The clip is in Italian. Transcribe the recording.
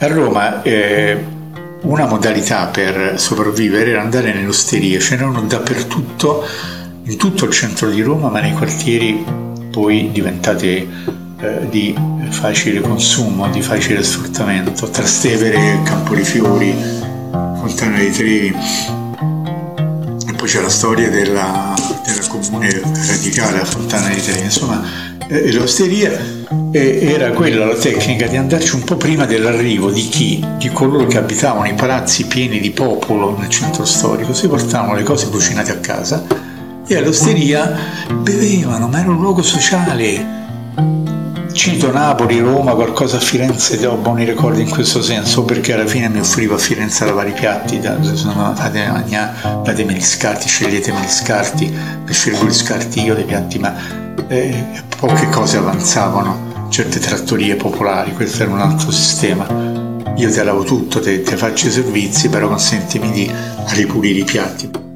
A Roma eh, una modalità per sopravvivere era andare nelle osterie, ce n'erano dappertutto, in tutto il centro di Roma, ma nei quartieri poi diventate eh, di facile consumo, di facile sfruttamento, Trastevere, Campo di Fiori, Fontana dei Trevi. E poi c'è la storia della, della comune radicale a Fontana dei Trevi, insomma eh, l'osteria eh, era quella la tecnica di andarci un po' prima dell'arrivo di chi? Di coloro che abitavano i palazzi pieni di popolo nel centro storico, si portavano le cose cucinate a casa e all'osteria bevevano, ma era un luogo sociale. Cito Napoli, Roma, qualcosa a Firenze, ho buoni ricordi in questo senso, perché alla fine mi offriva a Firenze a lavare i piatti, datemi gli scarti, sceglietemi gli scarti, per scelgo gli scarti io dei piatti, ma eh, poche cose avanzavano, certe trattorie popolari, questo era un altro sistema. Io te lavo tutto, te, te faccio i servizi, però consentimi di ripulire i piatti.